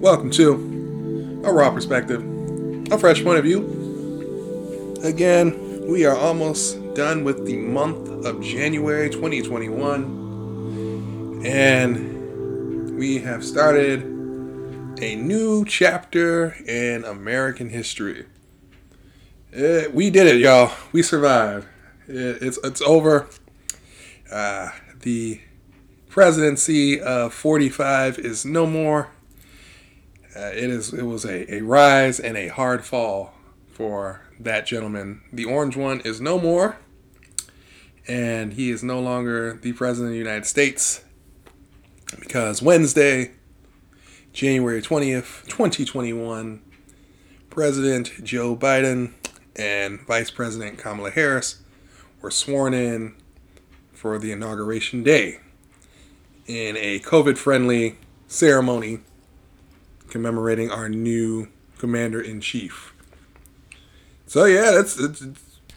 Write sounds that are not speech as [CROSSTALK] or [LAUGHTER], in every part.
Welcome to A Raw Perspective, a fresh point of view. Again, we are almost done with the month of January 2021, and we have started a new chapter in American history. It, we did it, y'all. We survived. It, it's it's over. Uh, the presidency of 45 is no more. Uh, it is. It was a, a rise and a hard fall for that gentleman. The orange one is no more, and he is no longer the president of the United States because Wednesday, January twentieth, twenty twenty one, President Joe Biden and Vice President Kamala Harris were sworn in for the inauguration day in a COVID friendly ceremony commemorating our new commander in chief. So yeah, that's it's,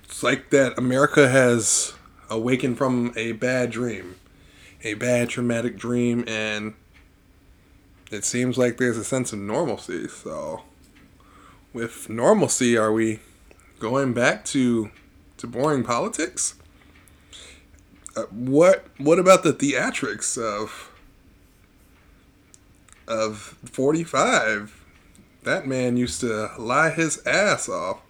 it's like that America has awakened from a bad dream, a bad traumatic dream, and it seems like there's a sense of normalcy. So, with normalcy, are we going back to to boring politics? Uh, what what about the theatrics of of 45, that man used to lie his ass off,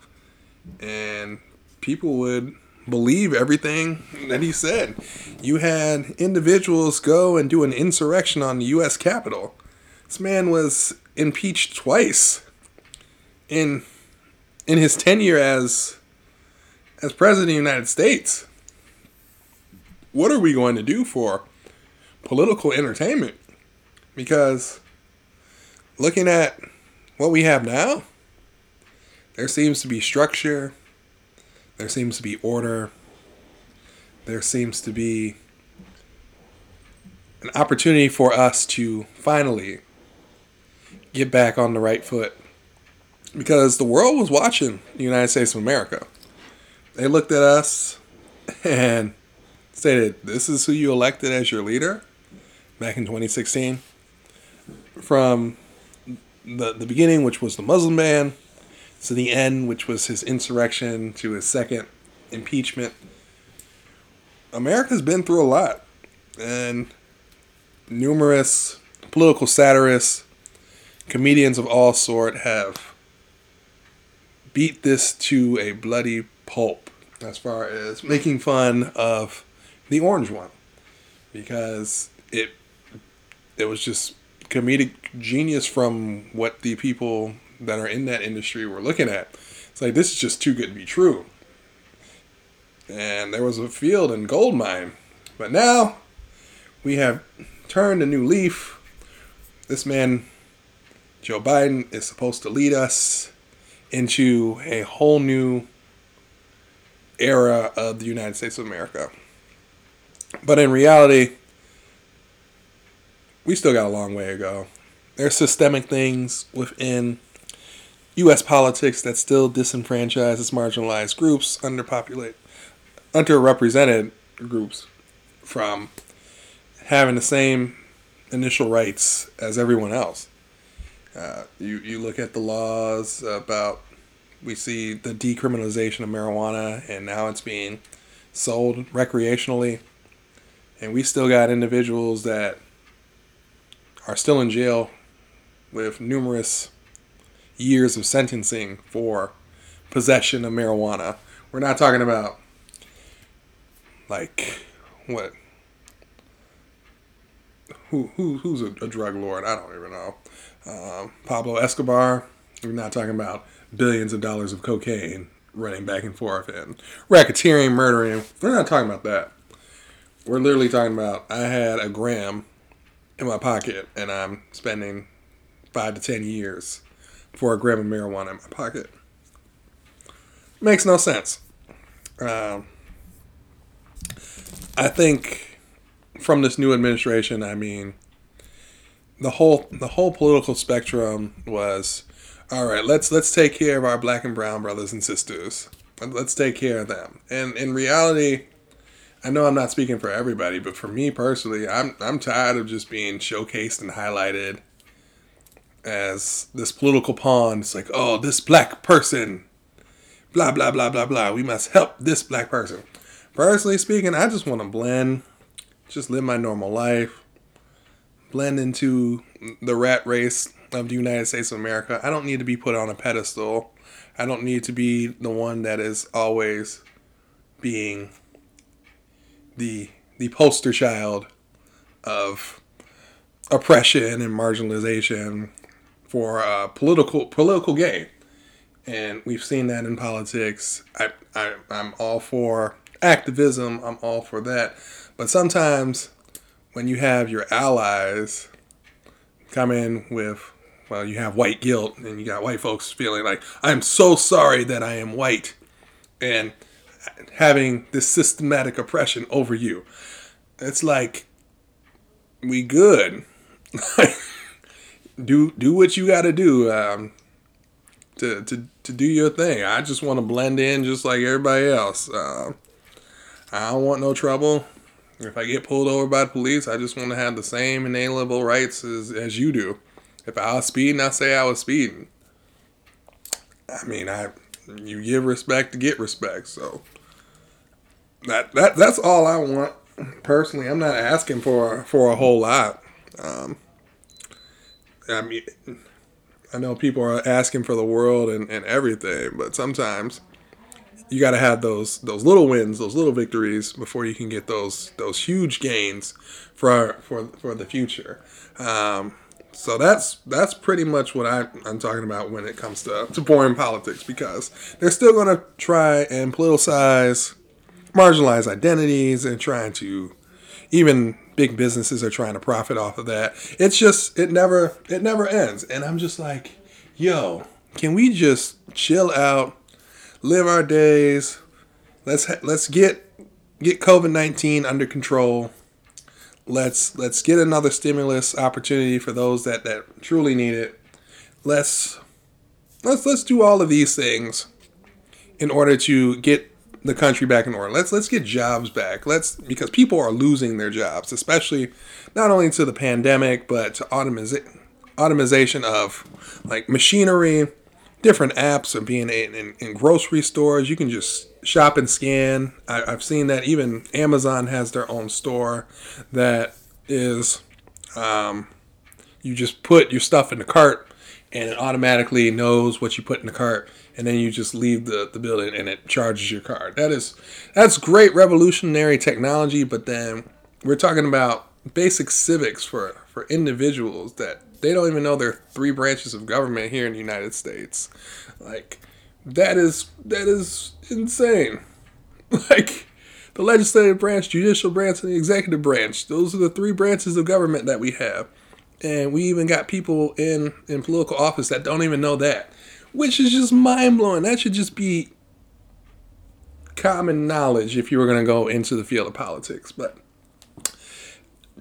and people would believe everything that he said. You had individuals go and do an insurrection on the U.S. Capitol. This man was impeached twice in in his tenure as as president of the United States. What are we going to do for political entertainment? Because looking at what we have now, there seems to be structure, there seems to be order, there seems to be an opportunity for us to finally get back on the right foot. Because the world was watching the United States of America. They looked at us [LAUGHS] and stated, This is who you elected as your leader back in 2016. From the the beginning, which was the Muslim ban, to the end, which was his insurrection, to his second impeachment. America's been through a lot, and numerous political satirists, comedians of all sort have beat this to a bloody pulp as far as making fun of the orange one because it it was just comedic genius from what the people that are in that industry were looking at. It's like this is just too good to be true. And there was a field and gold mine. But now we have turned a new leaf. This man, Joe Biden, is supposed to lead us into a whole new era of the United States of America. But in reality, we still got a long way to go. There's systemic things within U.S. politics that still disenfranchises marginalized groups, underpopulate, underrepresented groups from having the same initial rights as everyone else. Uh, you you look at the laws about we see the decriminalization of marijuana and now it's being sold recreationally, and we still got individuals that are still in jail with numerous years of sentencing for possession of marijuana. We're not talking about like what who who who's a, a drug lord? I don't even know. Um, Pablo Escobar. We're not talking about billions of dollars of cocaine running back and forth and racketeering, murdering. We're not talking about that. We're literally talking about I had a gram in my pocket and I'm spending five to ten years for a gram of marijuana in my pocket. Makes no sense. Um, I think from this new administration, I mean, the whole the whole political spectrum was all right. Let's let's take care of our black and brown brothers and sisters. Let's take care of them. And in reality, I know I'm not speaking for everybody, but for me personally, I'm I'm tired of just being showcased and highlighted as this political pawn. It's like, oh, this black person, blah blah blah blah blah. We must help this black person. Personally speaking, I just want to blend, just live my normal life, blend into the rat race of the United States of America. I don't need to be put on a pedestal. I don't need to be the one that is always being the the poster child of oppression and marginalization for uh, political political gain, and we've seen that in politics. I, I I'm all for activism. I'm all for that, but sometimes when you have your allies come in with well, you have white guilt, and you got white folks feeling like I'm so sorry that I am white, and having this systematic oppression over you. It's like we good. [LAUGHS] do do what you got to do um, to to to do your thing. I just want to blend in just like everybody else. Uh, I don't want no trouble. If I get pulled over by the police, I just want to have the same inalienable rights as, as you do. If I was speeding, I say I was speeding. I mean, I you give respect to get respect. So that that that's all I want personally. I'm not asking for for a whole lot. Um, I mean, I know people are asking for the world and, and everything, but sometimes you got to have those those little wins, those little victories before you can get those those huge gains for for for the future. Um, so that's that's pretty much what I, I'm talking about when it comes to, to foreign politics because they're still going to try and politicize marginalized identities and trying to even big businesses are trying to profit off of that. It's just it never it never ends. And I'm just like, yo, can we just chill out, live our days? Let's let's get get COVID-19 under control. Let's let's get another stimulus opportunity for those that that truly need it. Let's let's let's do all of these things in order to get the country back in order. Let's let's get jobs back. Let's because people are losing their jobs, especially not only to the pandemic but to automation automation of like machinery, different apps are being in, in, in, grocery stores. You can just shop and scan. I, I've seen that even Amazon has their own store that is um, you just put your stuff in the cart and it automatically knows what you put in the cart and then you just leave the, the building and it charges your card. That is that's great revolutionary technology, but then we're talking about basic civics for, for individuals that they don't even know there are three branches of government here in the United States. Like that is that is insane. [LAUGHS] Like the legislative branch, judicial branch, and the executive branch. Those are the three branches of government that we have. And we even got people in, in political office that don't even know that which is just mind blowing. That should just be common knowledge if you were going to go into the field of politics. But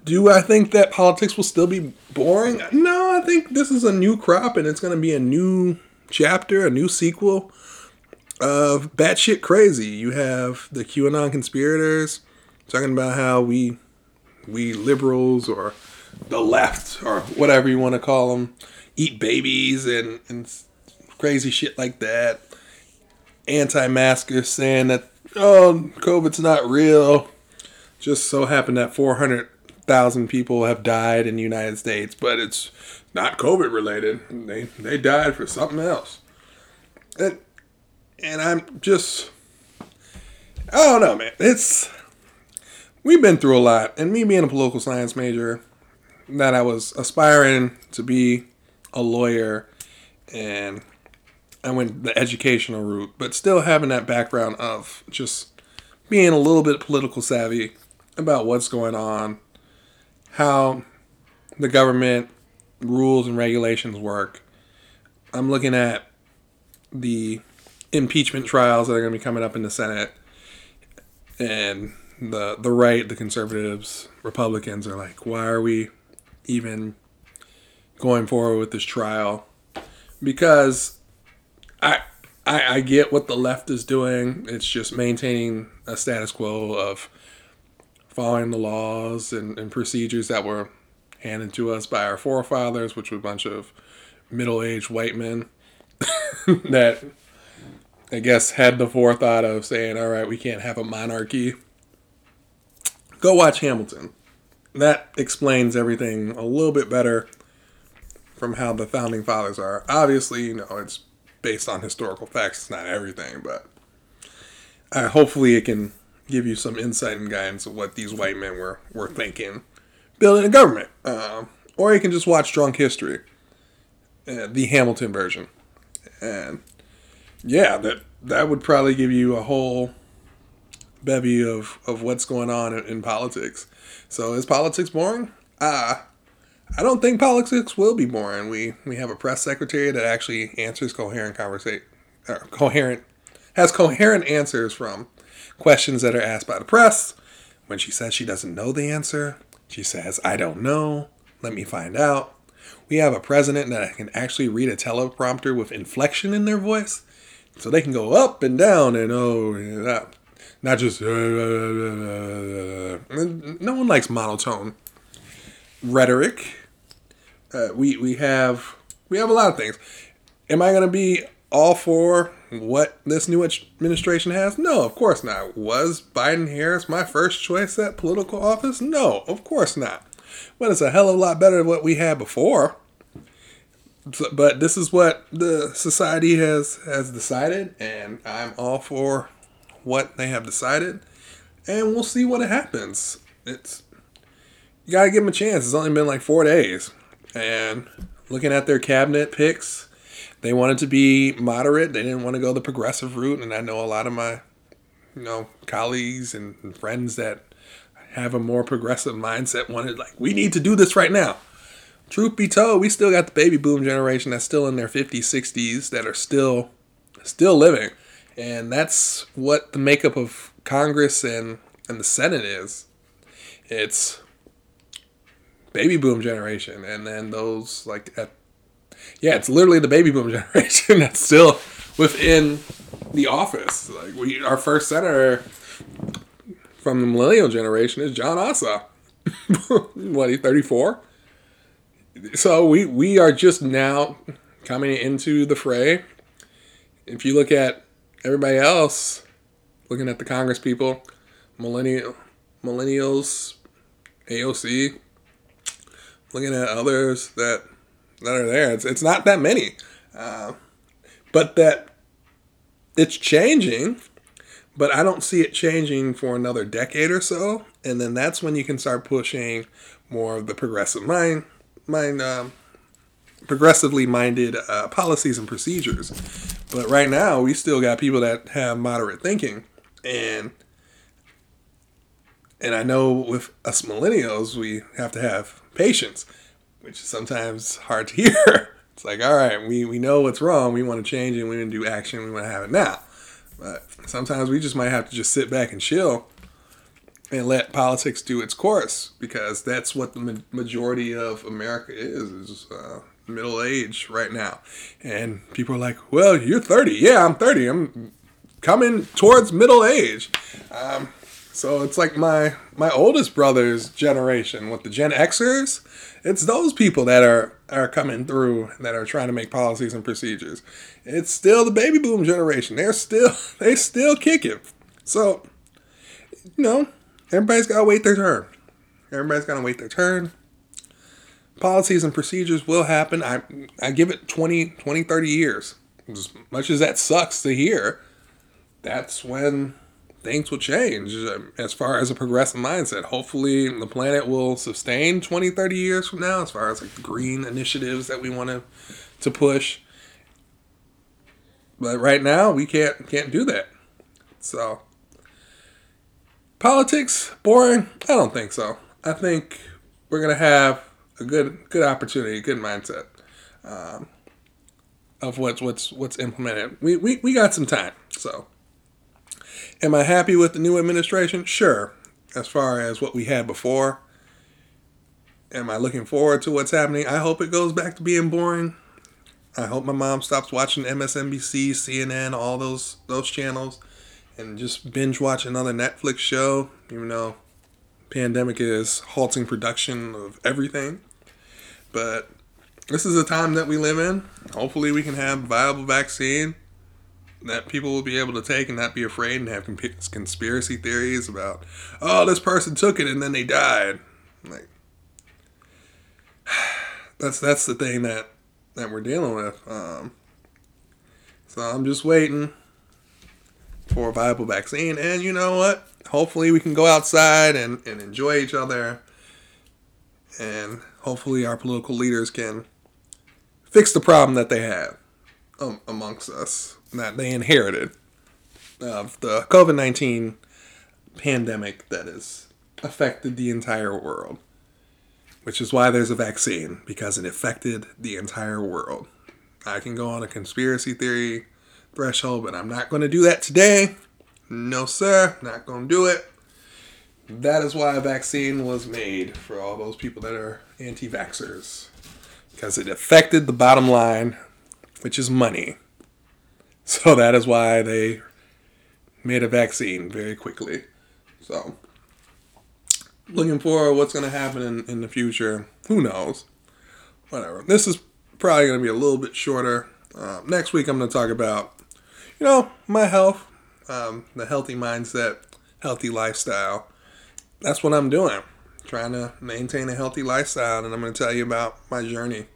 do I think that politics will still be boring? No, I think this is a new crop and it's going to be a new chapter, a new sequel of batshit crazy. You have the QAnon conspirators talking about how we we liberals or the left or whatever you want to call them eat babies and and crazy shit like that. Anti-maskers saying that oh COVID's not real. Just so happened that 400,000 people have died in the United States, but it's not COVID related. They they died for something else. And and I'm just I don't know, man. It's we've been through a lot, and me being a political science major, that I was aspiring to be a lawyer, and I went the educational route, but still having that background of just being a little bit political savvy about what's going on, how the government rules and regulations work. I'm looking at the impeachment trials that are going to be coming up in the Senate, and the the right, the conservatives, Republicans are like, why are we even going forward with this trial? Because I, I get what the left is doing. It's just maintaining a status quo of following the laws and, and procedures that were handed to us by our forefathers, which were a bunch of middle aged white men [LAUGHS] that I guess had the forethought of saying, all right, we can't have a monarchy. Go watch Hamilton. That explains everything a little bit better from how the founding fathers are. Obviously, you know, it's based on historical facts, it's not everything, but uh, hopefully it can give you some insight and guidance of what these white men were, were thinking building a government. Uh, or you can just watch Drunk History, uh, the Hamilton version. And yeah, that that would probably give you a whole bevy of, of what's going on in, in politics. So is politics boring? Ah, I don't think politics will be boring. We we have a press secretary that actually answers coherent conversation, coherent has coherent answers from questions that are asked by the press. When she says she doesn't know the answer, she says, "I don't know. Let me find out." We have a president that can actually read a teleprompter with inflection in their voice, so they can go up and down and oh, not, not just. Uh, uh, uh, no one likes monotone rhetoric. Uh, we we have we have a lot of things. Am I going to be all for what this new administration has? No, of course not. Was Biden Harris my first choice at political office? No, of course not. But it's a hell of a lot better than what we had before. But this is what the society has has decided, and I'm all for what they have decided, and we'll see what happens. It's you gotta give them a chance. It's only been like four days, and looking at their cabinet picks, they wanted to be moderate. They didn't want to go the progressive route, and I know a lot of my, you know, colleagues and friends that have a more progressive mindset wanted like we need to do this right now. Truth be told, we still got the baby boom generation that's still in their 50s, 60s that are still still living. And that's what the makeup of Congress and, and the Senate is. It's baby boom generation, and then those like at, yeah, it's literally the baby boom [LAUGHS] generation that's still within the office. Like we, our first senator from the millennial generation is Jon Ossoff. [LAUGHS] what he thirty four. So we we are just now coming into the fray. If you look at everybody else, looking at the Congress people, millennial millennials, AOC, looking at others that that are there. It's it's not that many, uh, but that it's changing. But I don't see it changing for another decade or so, and then that's when you can start pushing more of the progressive mind, mind, um, progressively minded uh, policies and procedures. But right now, we still got people that have moderate thinking, and and I know with us millennials, we have to have patience, which is sometimes hard to hear. [LAUGHS] It's like, all right, we, we know what's wrong. We want to change it. We want to do action. We want to have it now. But sometimes we just might have to just sit back and chill and let politics do its course because that's what the majority of America is, is uh, middle age right now. And people are like, well, you're 30. Yeah, I'm 30. I'm coming towards middle age. Um, so it's like my my oldest brother's generation with the Gen Xers. It's those people that are are coming through that are trying to make policies and procedures. It's still the baby boom generation. They're still [LAUGHS] they still kicking. So, you know, everybody's got to wait their turn. Everybody's got to wait their turn. Policies and procedures will happen. I I give it 20, 20 30 years. As much as that sucks to hear, that's when things will change um, as far as a progressive mindset. Hopefully, the planet will sustain 20, 30 years from now as far as like the green initiatives that we want to to push. But right now, we can't can't do that. So, politics boring? I don't think so. I think we're gonna have a good good opportunity, good mindset um, of what's what's what's implemented. We, we we got some time, so. Am I happy with the new administration? Sure. As far as what we had before, am I looking forward to what's happening? I hope it goes back to being boring. I hope my mom stops watching MSNBC, CNN, all those those channels, and just binge watch another Netflix show. Even though pandemic is halting production of everything, but this is the time that we live in. Hopefully, we can have viable vaccine that people will be able to take and not be afraid and have conspiracy theories about, oh, this person took it and then they died. Like, [SIGHS] that's that's the thing that that we're dealing with. Um, so I'm just waiting for a viable vaccine, and you know what? Hopefully, we can go outside and, and enjoy each other, and hopefully, our political leaders can fix the problem that they have um, amongst us that they inherited of the COVID 19 pandemic that has affected the entire world. Which is why there's a vaccine, because it affected the entire world. I can go on a conspiracy theory threshold, but I'm not going to do that today. No, sir, not going to do it. That is why a vaccine was made for all those people that are anti vaxxers, because it affected the bottom line, which is money. [LAUGHS] So that is why they made a vaccine very quickly. So, looking for what's going to happen in, in the future. Who knows? Whatever. This is probably going to be a little bit shorter. Uh, next week, I'm going to talk about, you know, my health, um, the healthy mindset, healthy lifestyle. That's what I'm doing. Trying to maintain a healthy lifestyle, and I'm going to tell you about my journey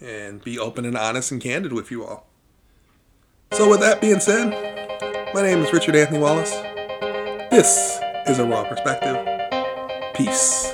and be open and honest and candid with you all. So, with that being said, my name is Richard Anthony Wallace. This is a Raw Perspective. Peace.